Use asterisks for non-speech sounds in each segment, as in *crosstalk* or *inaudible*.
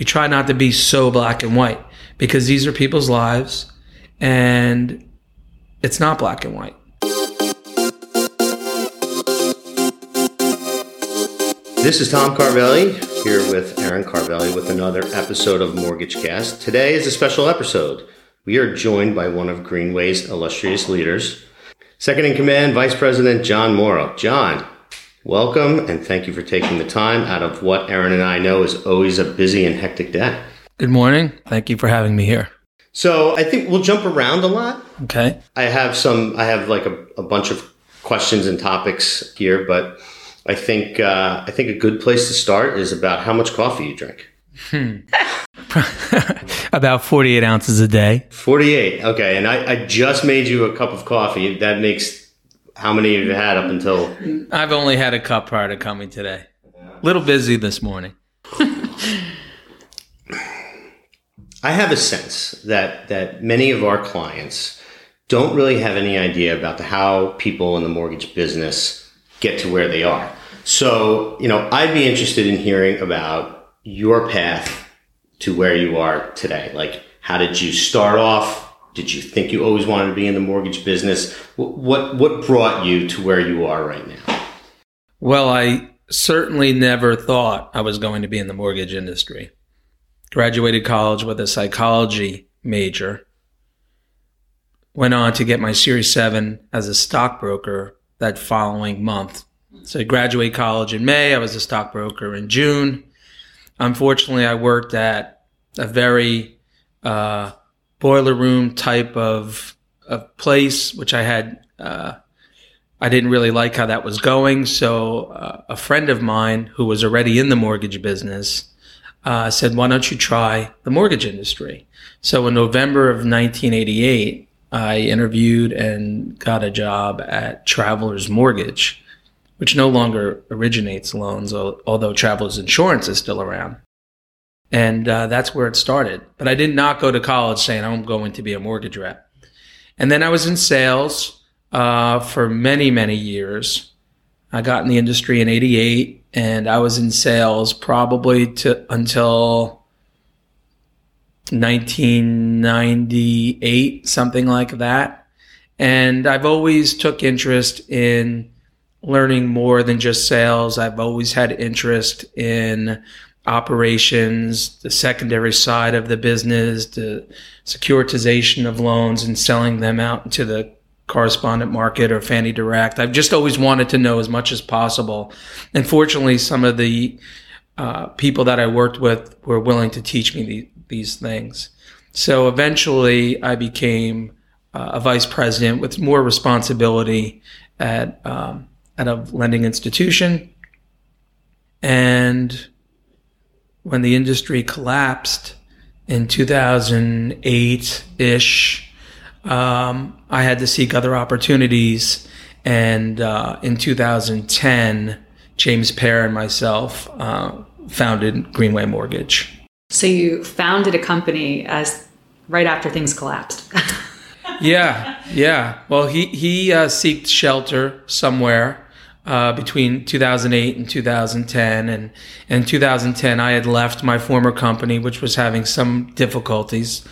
we try not to be so black and white because these are people's lives and it's not black and white. This is Tom Carvelli here with Erin Carvelli with another episode of Mortgage Cast. Today is a special episode. We are joined by one of Greenway's illustrious leaders, second in command, Vice President John Morrow. John, welcome and thank you for taking the time out of what Erin and I know is always a busy and hectic day. Good morning. Thank you for having me here. So I think we'll jump around a lot. Okay. I have some, I have like a, a bunch of questions and topics here, but I think, uh, I think a good place to start is about how much coffee you drink. *laughs* About 48 ounces a day. 48. Okay. And I, I just made you a cup of coffee. That makes how many you've had up until I've only had a cup prior to coming today. Little busy this morning. *laughs* I have a sense that that many of our clients don't really have any idea about the, how people in the mortgage business get to where they are. So, you know, I'd be interested in hearing about your path to where you are today. Like, how did you start off? Did you think you always wanted to be in the mortgage business? Wh- What what brought you to where you are right now? Well, I certainly never thought I was going to be in the mortgage industry. Graduated college with a psychology major. Went on to get my Series 7 as a stockbroker that following month. So I graduated college in May. I was a stockbroker in June. Unfortunately, I worked at a very uh, boiler room type of, of place, which I had uh, I didn't really like how that was going. So uh, a friend of mine who was already in the mortgage business uh, said, "Why don't you try the mortgage industry?" So in November of 1988, I interviewed and got a job at Travelers Mortgage, which no longer originates loans, although Travelers Insurance is still around. And uh, that's where it started. But I did not go to college saying I'm going to be a mortgage rep. And then I was in sales uh, for many, many years. I got in the industry in 88 and I was in sales probably to until 1998, something like that. And I've always took interest in learning more than just sales. I've always had interest in operations, the secondary side of the business, the securitization of loans and selling them out into the correspondent market or Fannie Direct. I've just always wanted to know as much as possible. And fortunately, some of the uh, people that I worked with were willing to teach me the, these things. So eventually, I became uh, a vice president with more responsibility at um, at a lending institution. And when the industry collapsed in 2008 ish, um, I had to seek other opportunities. And uh, in 2010, James Pear and myself uh, founded Greenway Mortgage. So you founded a company as right after things collapsed. *laughs* yeah, yeah. Well, he he uh, seeked shelter somewhere uh, between 2008 and 2010, and in 2010 I had left my former company, which was having some difficulties,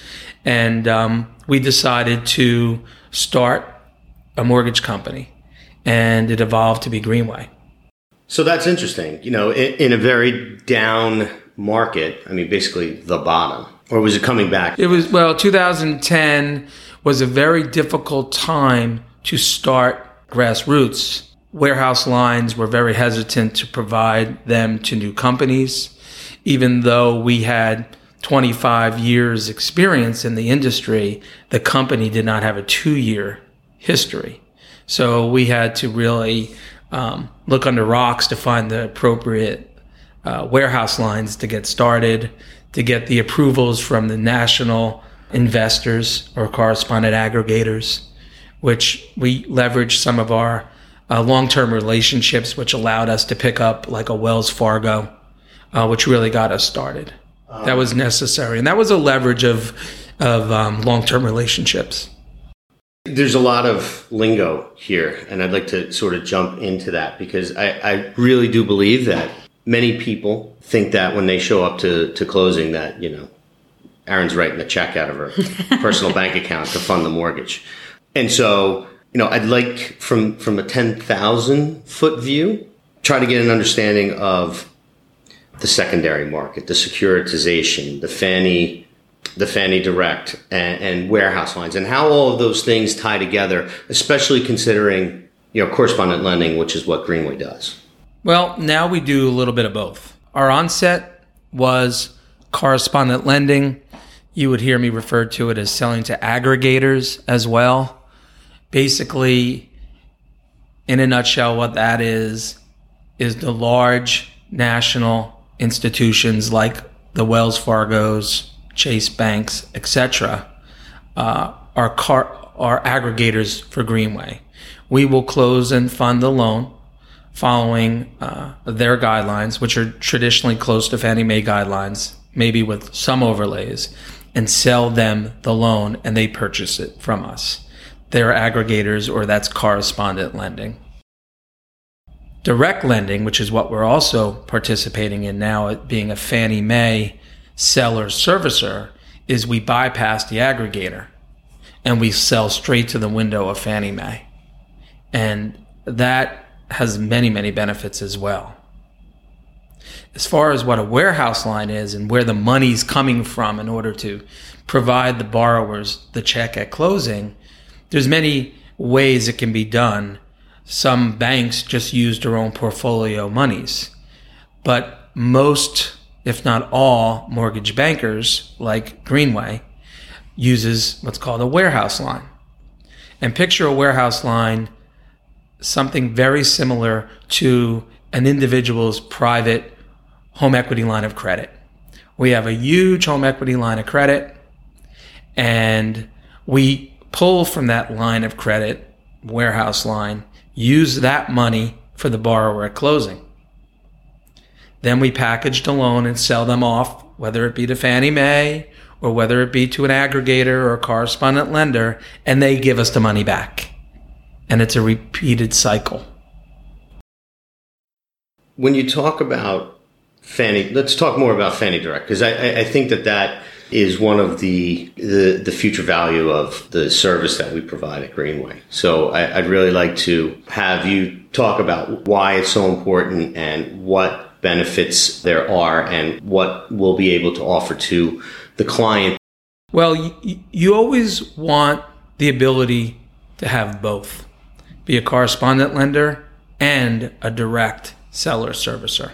and um, we decided to start a mortgage company, and it evolved to be Greenway. So that's interesting. You know, in, in a very down market, I mean, basically the bottom, or was it coming back? It was well, 2010 was a very difficult time to start grassroots. Warehouse lines were very hesitant to provide them to new companies, even though we had 25 years experience in the industry. The company did not have a two-year history, so we had to really um, look under rocks to find the appropriate uh, warehouse lines to get started, to get the approvals from the national investors or correspondent aggregators, which we leveraged some of our uh, long-term relationships, which allowed us to pick up like a Wells Fargo, uh, which really got us started. that was necessary, and that was a leverage of of um, long-term relationships. There's a lot of lingo here, and I'd like to sort of jump into that because I, I really do believe that many people think that when they show up to, to closing that, you know, Erin's writing a check out of her *laughs* personal bank account to fund the mortgage. And so, you know, I'd like from, from a 10,000 foot view, try to get an understanding of the secondary market, the securitization, the Fannie, the Fannie Direct and, and warehouse lines and how all of those things tie together, especially considering, you know, correspondent lending, which is what Greenway does. Well, now we do a little bit of both. Our onset was correspondent lending. You would hear me refer to it as selling to aggregators as well. Basically, in a nutshell, what that is, is the large national institutions like the Wells Fargo's, Chase Banks, etc., uh, are, car- are aggregators for Greenway. We will close and fund the loan following uh, their guidelines, which are traditionally close to Fannie Mae guidelines, maybe with some overlays, and sell them the loan and they purchase it from us. They're aggregators or that's correspondent lending. Direct lending, which is what we're also participating in now, being a Fannie Mae seller servicer, is we bypass the aggregator and we sell straight to the window of Fannie Mae. And that has many, many benefits as well. As far as what a warehouse line is and where the money's coming from in order to provide the borrowers the check at closing, there's many ways it can be done. Some banks just use their own portfolio monies, but most, if not all, mortgage bankers like Greenway uses what's called a warehouse line. And picture a warehouse line something very similar to an individual's private home equity line of credit. We have a huge home equity line of credit and we pull from that line of credit, warehouse line, use that money for the borrower at closing. Then we package the loan and sell them off, whether it be to Fannie Mae or whether it be to an aggregator or a correspondent lender, and they give us the money back and it's a repeated cycle. When you talk about Fannie, let's talk more about Fannie Direct because I, I, think that that is one of the, the, the future value of the service that we provide at Greenway. So I, I'd really like to have you talk about why it's so important and what benefits there are and what we'll be able to offer to the client. Well, you, you always want the ability to have both be a correspondent lender and a direct seller servicer.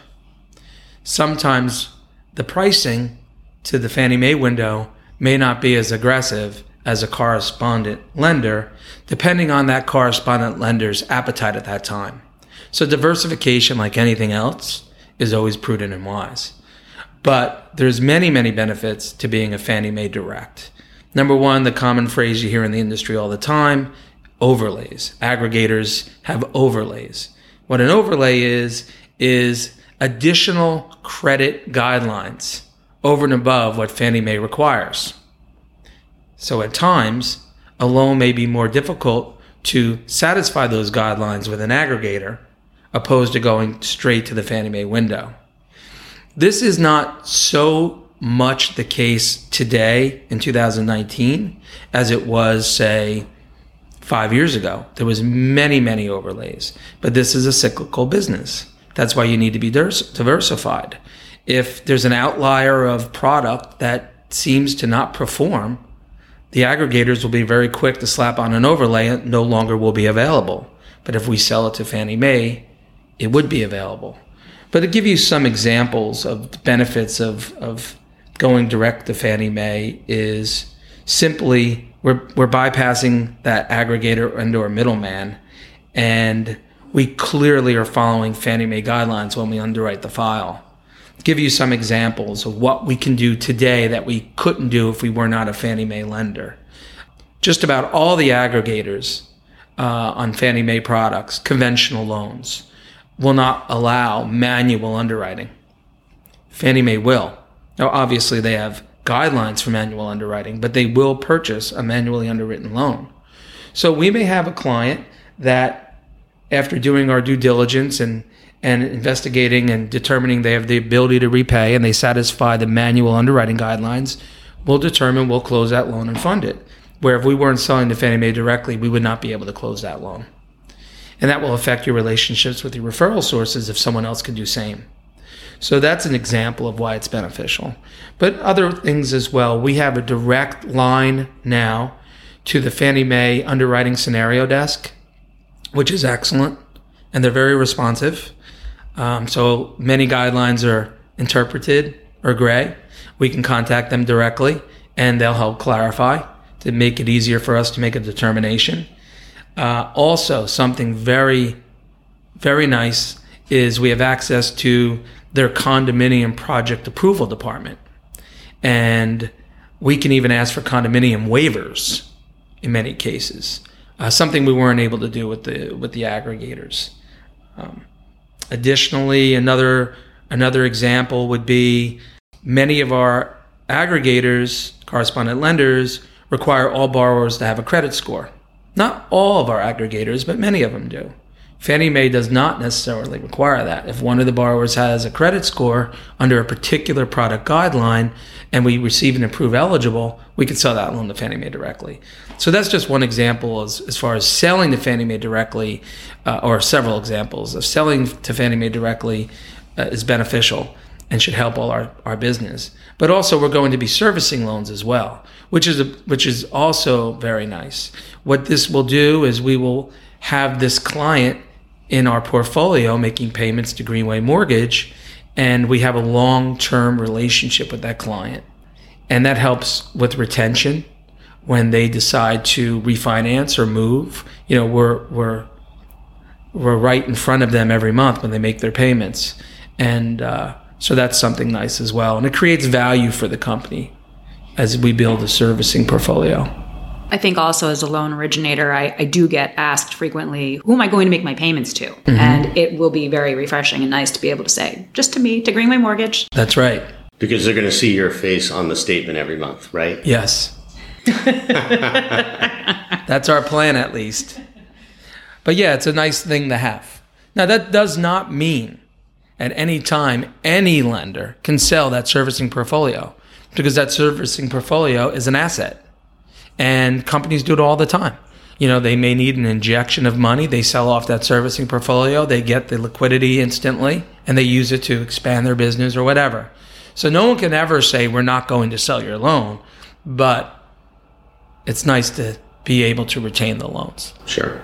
Sometimes the pricing to the Fannie Mae window may not be as aggressive as a correspondent lender, depending on that correspondent lender's appetite at that time. So diversification, like anything else, is always prudent and wise. But there's many, many benefits to being a Fannie Mae direct. Number one, the common phrase you hear in the industry all the time overlays. Aggregators have overlays. What an overlay is, is additional credit guidelines over and above what Fannie Mae requires. So at times, a loan may be more difficult to satisfy those guidelines with an aggregator opposed to going straight to the Fannie Mae window. This is not so much the case today in 2019 as it was, say, five years ago. There was many, many overlays, but this is a cyclical business. That's why you need to be diversified. If there's an outlier of product that seems to not perform, the aggregators will be very quick to slap on an overlay and no longer will be available. But if we sell it to Fannie Mae, it would be available. But to give you some examples of the benefits of, of going direct to Fannie Mae is simply we're we're bypassing that aggregator and or middleman, and we clearly are following Fannie Mae guidelines when we underwrite the file. Give you some examples of what we can do today that we couldn't do if we were not a Fannie Mae lender. Just about all the aggregators uh, on Fannie Mae products, conventional loans, will not allow manual underwriting. Fannie Mae will. Now, obviously, they have guidelines for manual underwriting, but they will purchase a manually underwritten loan. So we may have a client that, after doing our due diligence and and investigating and determining they have the ability to repay and they satisfy the manual underwriting guidelines, we'll determine we'll close that loan and fund it. Where if we weren't selling to Fannie Mae directly, we would not be able to close that loan. And that will affect your relationships with your referral sources if someone else can do same. So that's an example of why it's beneficial. But other things as well. We have a direct line now to the Fannie Mae underwriting scenario desk, which is excellent. And they're very responsive. Um, so many guidelines are interpreted or gray. We can contact them directly and they'll help clarify to make it easier for us to make a determination. Uh, also, something very, very nice is we have access to their condominium project approval department. And we can even ask for condominium waivers in many cases. Uh, something we weren't able to do with the with the aggregators. Um, additionally, another another example would be many of our aggregators, correspondent lenders, require all borrowers to have a credit score. Not all of our aggregators, but many of them do. Fannie Mae does not necessarily require that. If one of the borrowers has a credit score under a particular product guideline and we receive an approved eligible, we can sell that loan to Fannie Mae directly. So that's just one example as, as far as selling to Fannie Mae directly, uh, or several examples of selling to Fannie Mae directly uh, is beneficial and should help all our, our business. But also, we're going to be servicing loans as well, which is a, which is also very nice. What this will do is we will have this client in our portfolio making payments to Greenway Mortgage, and we have a long term relationship with that client. And that helps with retention when they decide to refinance or move. You know, we're, we're, we're right in front of them every month when they make their payments. And uh, so that's something nice as well. And it creates value for the company as we build a servicing portfolio. I think also as a loan originator, I, I, do get asked frequently, who am I going to make my payments to? Mm-hmm. And it will be very refreshing and nice to be able to say, just to me, to Greenway Mortgage. That's right. Because they're going to see your face on the statement every month, right? Yes. *laughs* That's our plan, at least. But yeah, it's a nice thing to have. Now, that does not mean at any time any lender can sell that servicing portfolio because that servicing portfolio is an asset. And companies do it all the time. You know, they may need an injection of money. They sell off that servicing portfolio. They get the liquidity instantly and they use it to expand their business or whatever. So no one can ever say, we're not going to sell your loan, but it's nice to be able to retain the loans. Sure.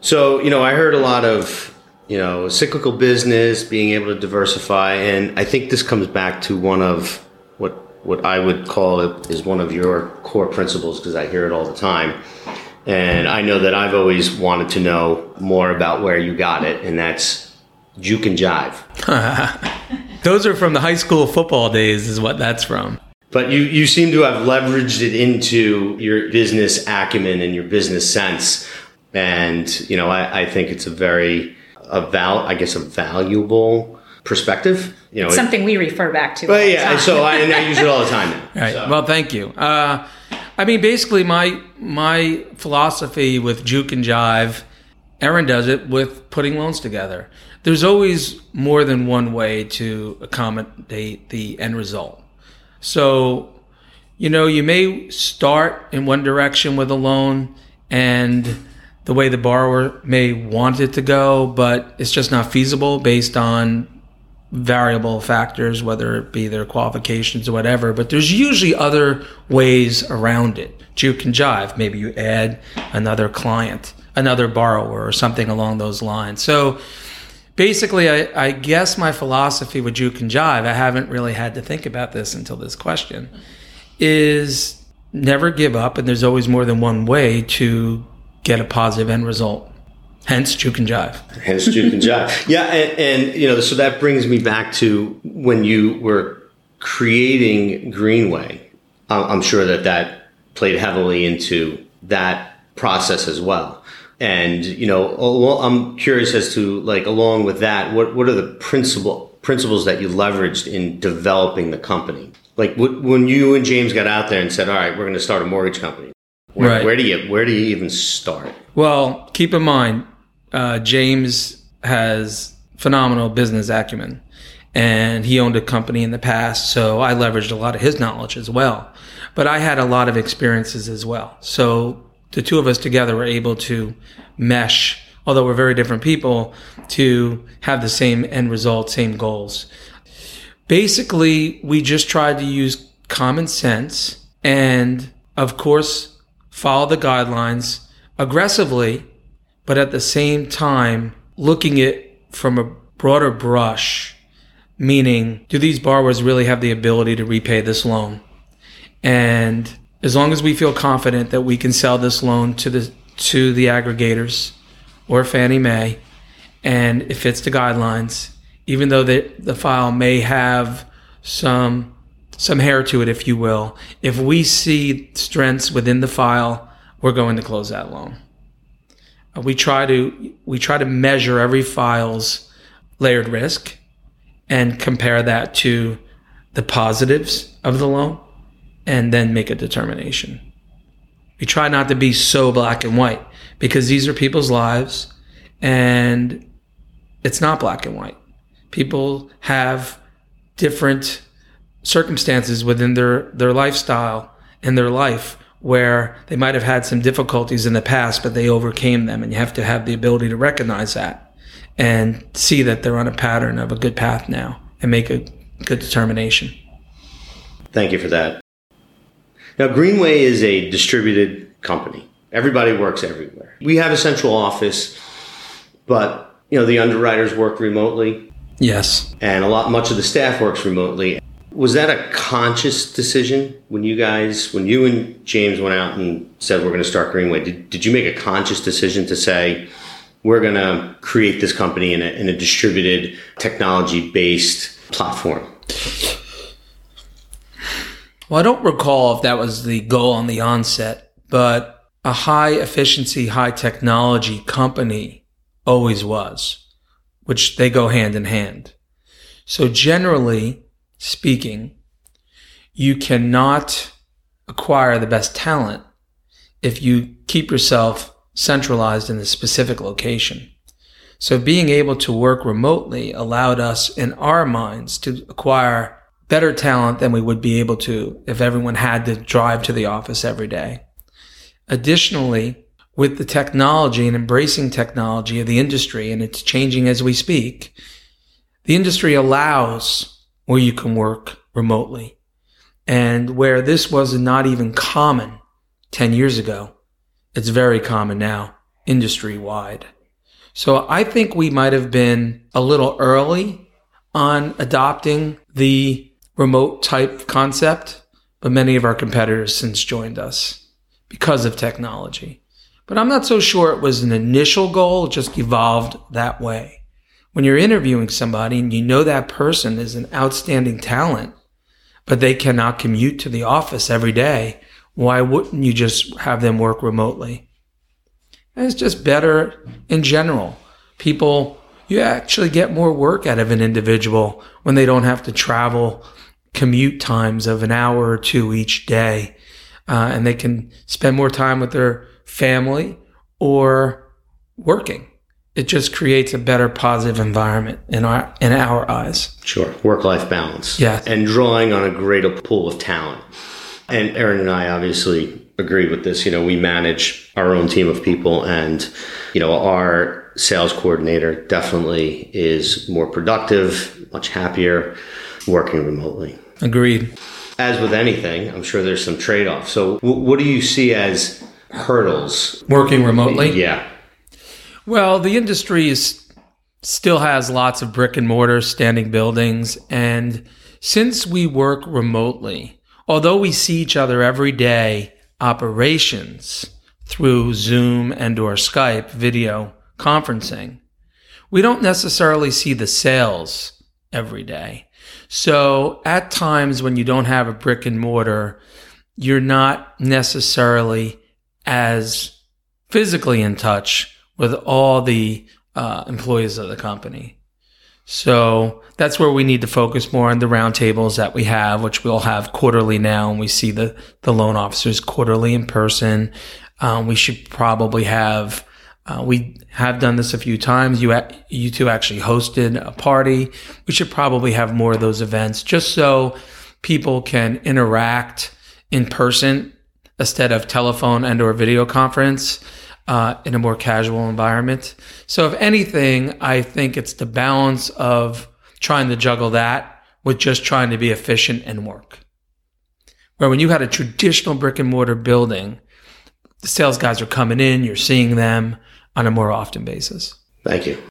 So, you know, I heard a lot of, you know, cyclical business, being able to diversify. And I think this comes back to one of what what I would call it is one of your core principles because I hear it all the time. And I know that I've always wanted to know more about where you got it, and that's juke and jive. *laughs* Those are from the high school football days, is what that's from. But you, you seem to have leveraged it into your business acumen and your business sense. And, you know, I, I think it's a very, a val, I guess, a valuable perspective. You know, something it, we refer back to. But yeah, so I, and I use it all the time. Now, right. So. Well, thank you. Uh, I mean, basically, my my philosophy with Juke and Jive, Erin does it with putting loans together. There's always more than one way to accommodate the end result. So, you know, you may start in one direction with a loan and the way the borrower may want it to go, but it's just not feasible based on variable factors, whether it be their qualifications or whatever. But there's usually other ways around it. Juke and jive. Maybe you add another client, another borrower, or something along those lines. So basically, I, I guess my philosophy with Juke and jive, I haven't really had to think about this until this question, is never give up, and there's always more than one way to get a positive end result. Hence Juke and Jive. Hence Juke and Jive. *laughs* Yeah, and, and, you know, so that brings me back to when you were creating Greenway. I'm sure that that played heavily into that process as well. And you know, I'm curious as to like along with that, what what are the principle principles that you leveraged in developing the company? Like when you and James got out there and said, "All right, we're going to start a mortgage company." Where, right. where do you where do you even start? Well, keep in mind, uh, James has phenomenal business acumen. And he owned a company in the past, so I leveraged a lot of his knowledge as well. But I had a lot of experiences as well. So the two of us together were able to mesh, although we're very different people, to have the same end result, same goals. Basically, we just tried to use common sense and, of course, follow the guidelines aggressively, but at the same time, looking at from a broader brush, meaning, do these borrowers really have the ability to repay this loan? And as long as we feel confident that we can sell this loan to the to the aggregators or Fannie Mae, and it fits the guidelines, even though the, the file may have some some hair to it, if you will, if we see strengths within the file, we're going to close that loan. We try to we try to measure every file's layered risk and compare that to the positives of the loan and then make a determination. We try not to be so black and white because these are people's lives and it's not black and white. People have different circumstances within their, their lifestyle and their life where they might have had some difficulties in the past, but they overcame them. And you have to have the ability to recognize that and see that they're on a pattern of a good path now and make a good determination. Thank you for that. Now, Greenway is a distributed company. Everybody works everywhere. We have a central office, but you know the underwriters work remotely. Yes, and a lot much of the staff works remotely. Was that a conscious decision when you guys, when you and James went out and said we're going to start Greenway? Did, did you make a conscious decision to say we're going to create this company in a, in a distributed technology based platform? Well, I don't recall if that was the goal on the onset, but a high efficiency, high technology company always was, which they go hand in hand. So generally, speaking, you cannot acquire the best talent if you keep yourself centralized in a specific location. So being able to work remotely allowed us in our minds to acquire better talent than we would be able to if everyone had to drive to the office every day. Additionally, with the technology and embracing technology of the industry, and it's changing as we speak, the industry allows where you can work remotely. And where this was not even common 10 years ago, it's very common now, industry wide. So I think we might have been a little early on adopting the remote type concept, but many of our competitors since joined us because of technology. But I'm not so sure it was an initial goal, it just evolved that way when you're interviewing somebody and you know that person is an outstanding talent, but they cannot commute to the office every day, why wouldn't you just have them work remotely? And it's just better in general. People, you actually get more work out of an individual when they don't have to travel commute times of an hour or two each day. Uh, and they can spend more time with their family or working it just creates a better positive environment in our in our eyes. Sure, work life balance. Yeah, and drawing on a greater pool of talent. And Erin and I obviously agree with this. You know, we manage our own team of people, and you know, our sales coordinator definitely is more productive, much happier working remotely. Agreed. As with anything, I'm sure there's some trade off. So, w- what do you see as hurdles working remotely? Yeah. Well, the industry is, still has lots of brick and mortar standing buildings. And since we work remotely, although we see each other every day, operations through Zoom and or Skype video conferencing, we don't necessarily see the sales every day. So at times when you don't have a brick and mortar, you're not necessarily as physically in touch with all the uh, employees of the company. So that's where we need to focus more on the roundtables that we have, which we'll have quarterly now, and we see the the loan officers quarterly in person. Um, we should probably have Uh, we have done this a few times. You you two actually hosted a party. We should probably have more of those events just so people can interact in person instead of telephone and or video conference uh, in a more casual environment. So if anything, I think it's the balance of trying to juggle that with just trying to be efficient and work. Where when you had a traditional brick and mortar building, the sales guys are coming in, you're seeing them on a more often basis. Thank you.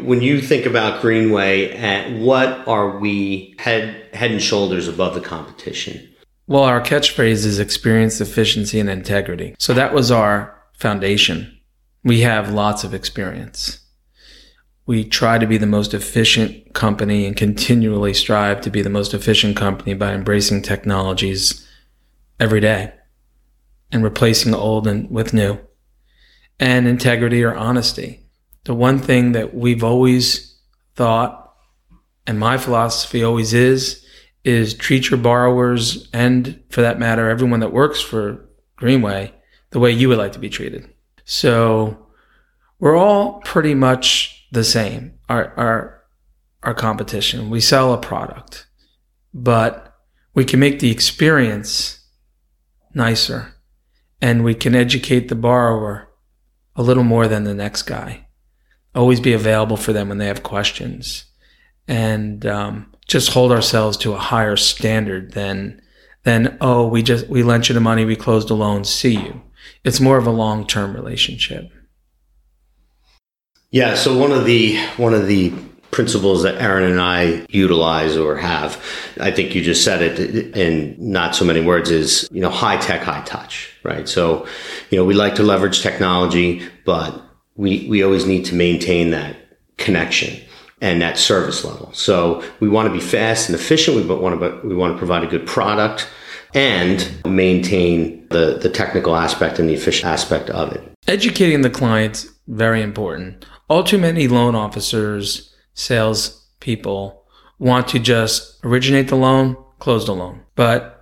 When you think about Greenway, at what are we head head and shoulders above the competition? Well, our catchphrase is experience, efficiency, and integrity. So that was our foundation. We have lots of experience. We try to be the most efficient company and continually strive to be the most efficient company by embracing technologies every day and replacing old and with new. And integrity or honesty. The one thing that we've always thought, and my philosophy always is, is treat your borrowers and for that matter, everyone that works for Greenway the way you would like to be treated. So we're all pretty much the same. Our, our, our competition. We sell a product, but we can make the experience nicer and we can educate the borrower a little more than the next guy. Always be available for them when they have questions and um, just hold ourselves to a higher standard than than oh we just we lent you the money we closed a loan see you. It's more of a long-term relationship. Yeah so one of the one of the principles that Erin and I utilize or have, I think you just said it in not so many words is, you know, high tech, high touch, right? So, you know, we like to leverage technology, but we, we always need to maintain that connection and that service level. So we want to be fast and efficient. We want to, we want to provide a good product and maintain the, the technical aspect and the efficient aspect of it. Educating the clients, very important. All too many loan officers sales people want to just originate the loan, close the loan. But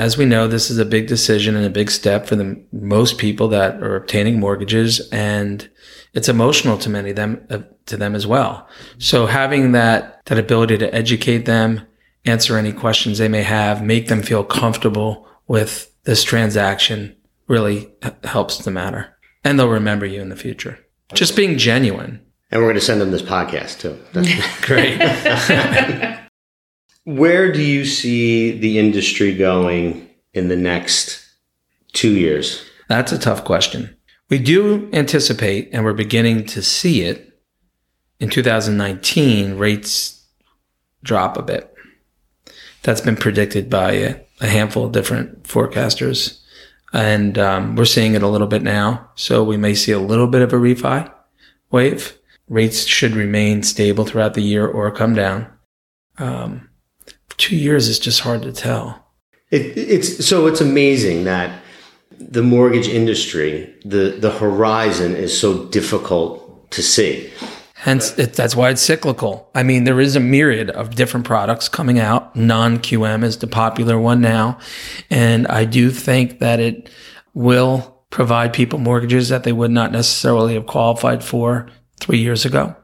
as we know, this is a big decision and a big step for the most people that are obtaining mortgages and it's emotional to many of them, uh, to them as well. So having that, that ability to educate them, answer any questions they may have, make them feel comfortable with this transaction really helps the matter. And they'll remember you in the future. Just being genuine and we're going to send them this podcast too. *laughs* *laughs* Great. *laughs* Where do you see the industry going in the next two years? That's a tough question. We do anticipate, and we're beginning to see it in 2019, rates drop a bit. That's been predicted by a, handful of different forecasters. And um, we're seeing it a little bit now. So we may see a little bit of a refi wave rates should remain stable throughout the year or come down. Um, two years is just hard to tell. It, it's so it's amazing that the mortgage industry, the the horizon is so difficult to see. Hence, it, that's why it's cyclical. I mean, there is a myriad of different products coming out. Non QM is the popular one now, and I do think that it will provide people mortgages that they would not necessarily have qualified for three years ago.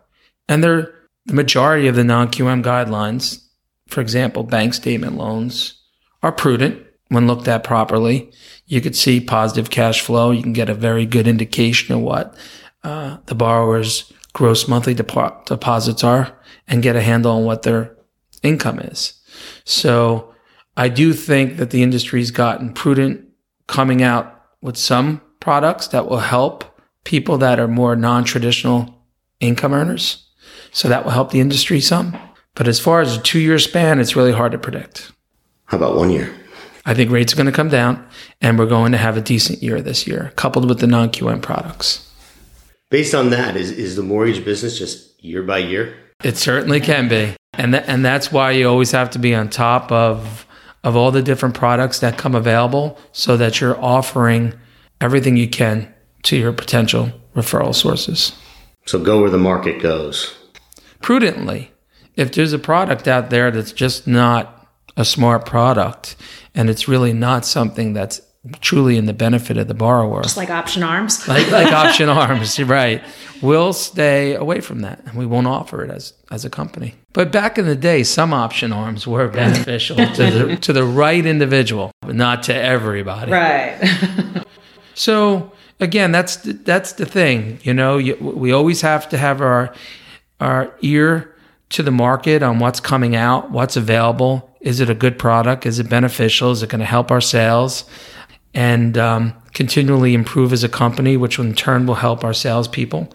And they're the majority of the non QM guidelines, for example, bank statement loans, are prudent when looked at properly. You could see positive cash flow. You can get a very good indication of what uh, the borrower's gross monthly deposits are and get a handle on what their income is. So I do think that the industry's gotten prudent coming out with some products that will help people that are more non-traditional income earners. So that will help the industry some. But as far as a two year span, it's really hard to predict. How about one year? I think rates are going to come down and we're going to have a decent year this year, coupled with the non QM products. Based on that, is, is the mortgage business just year by year? It certainly can be. And, th- and that's why you always have to be on top of, of all the different products that come available so that you're offering everything you can to your potential referral sources. So go where the market goes. Prudently. If there's a product out there that's just not a smart product and it's really not something that's truly in the benefit of the borrower. Just like option arms. *laughs* like like *laughs* option arms, right? We'll stay away from that, and we won't offer it as as a company. But back in the day, some option arms were beneficial to the *laughs* to the right individual, but not to everybody. Right. So again, that's the, that's the thing. You know, you, we always have to have our our ear to the market on what's coming out, what's available. Is it a good product? Is it beneficial? Is it going to help our sales? And um, continually improve as a company, which in turn will help our salespeople.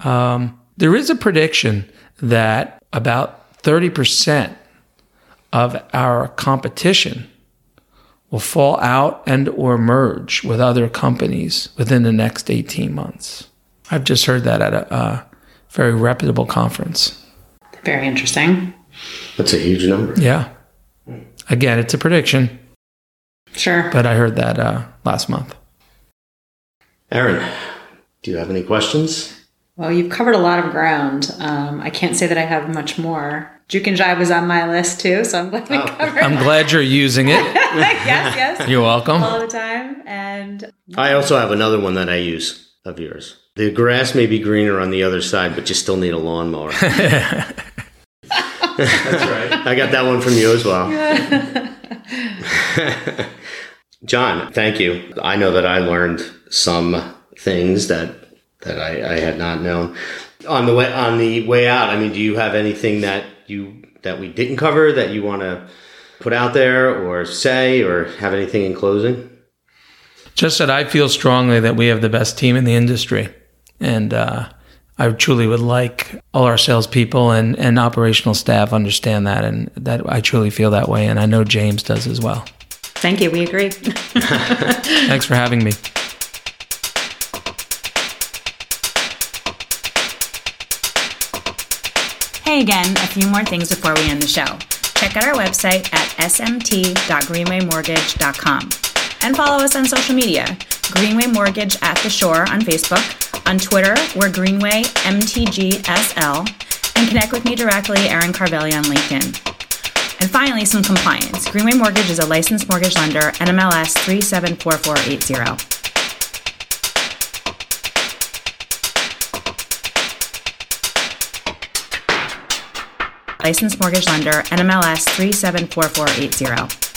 Um, there is a prediction that about 30% of our competition will fall out and or merge with other companies within the next 18 months. I've just heard that at a, a very reputable conference. Very interesting. That's a huge number. Yeah. Again, it's a prediction, Sure. but I heard that uh, last month. Erin, do you have any questions? Well, you've covered a lot of ground. Um, I can't say that I have much more. Juke and Jive was on my list too, so I'm glad we covered. I'm glad you're using it. *laughs* yes, yes, You're welcome. all the time. And I also have another one that I use of yours. The grass may be greener on the other side, but you still need a lawnmower. *laughs* *laughs* That's right. *laughs* I got that one from you as well. *laughs* John, thank you. I know that I learned some things that that I, I had not known. On the way on the way out, I mean, do you have anything that you that we didn't cover that you want to put out there or say or have anything in closing? Just that I feel strongly that we have the best team in the industry. And uh, I truly would like all our salespeople and, and operational staff understand that. And that I truly feel that way. And I know James does as well. thank you. We agree. *laughs* Thanks for having me. Hey again, a few more things before we end the show. Check out our website at smt.greenwaymortgage.com and follow us on social media Greenway Mortgage at the Shore on Facebook. On Twitter, we're Greenway MTGSL. And connect with me directly, Erin Carvelli, on LinkedIn. And finally, some compliance. Greenway Mortgage is a licensed mortgage lender, NMLS 374480. licensed mortgage lender, NMLS 374480.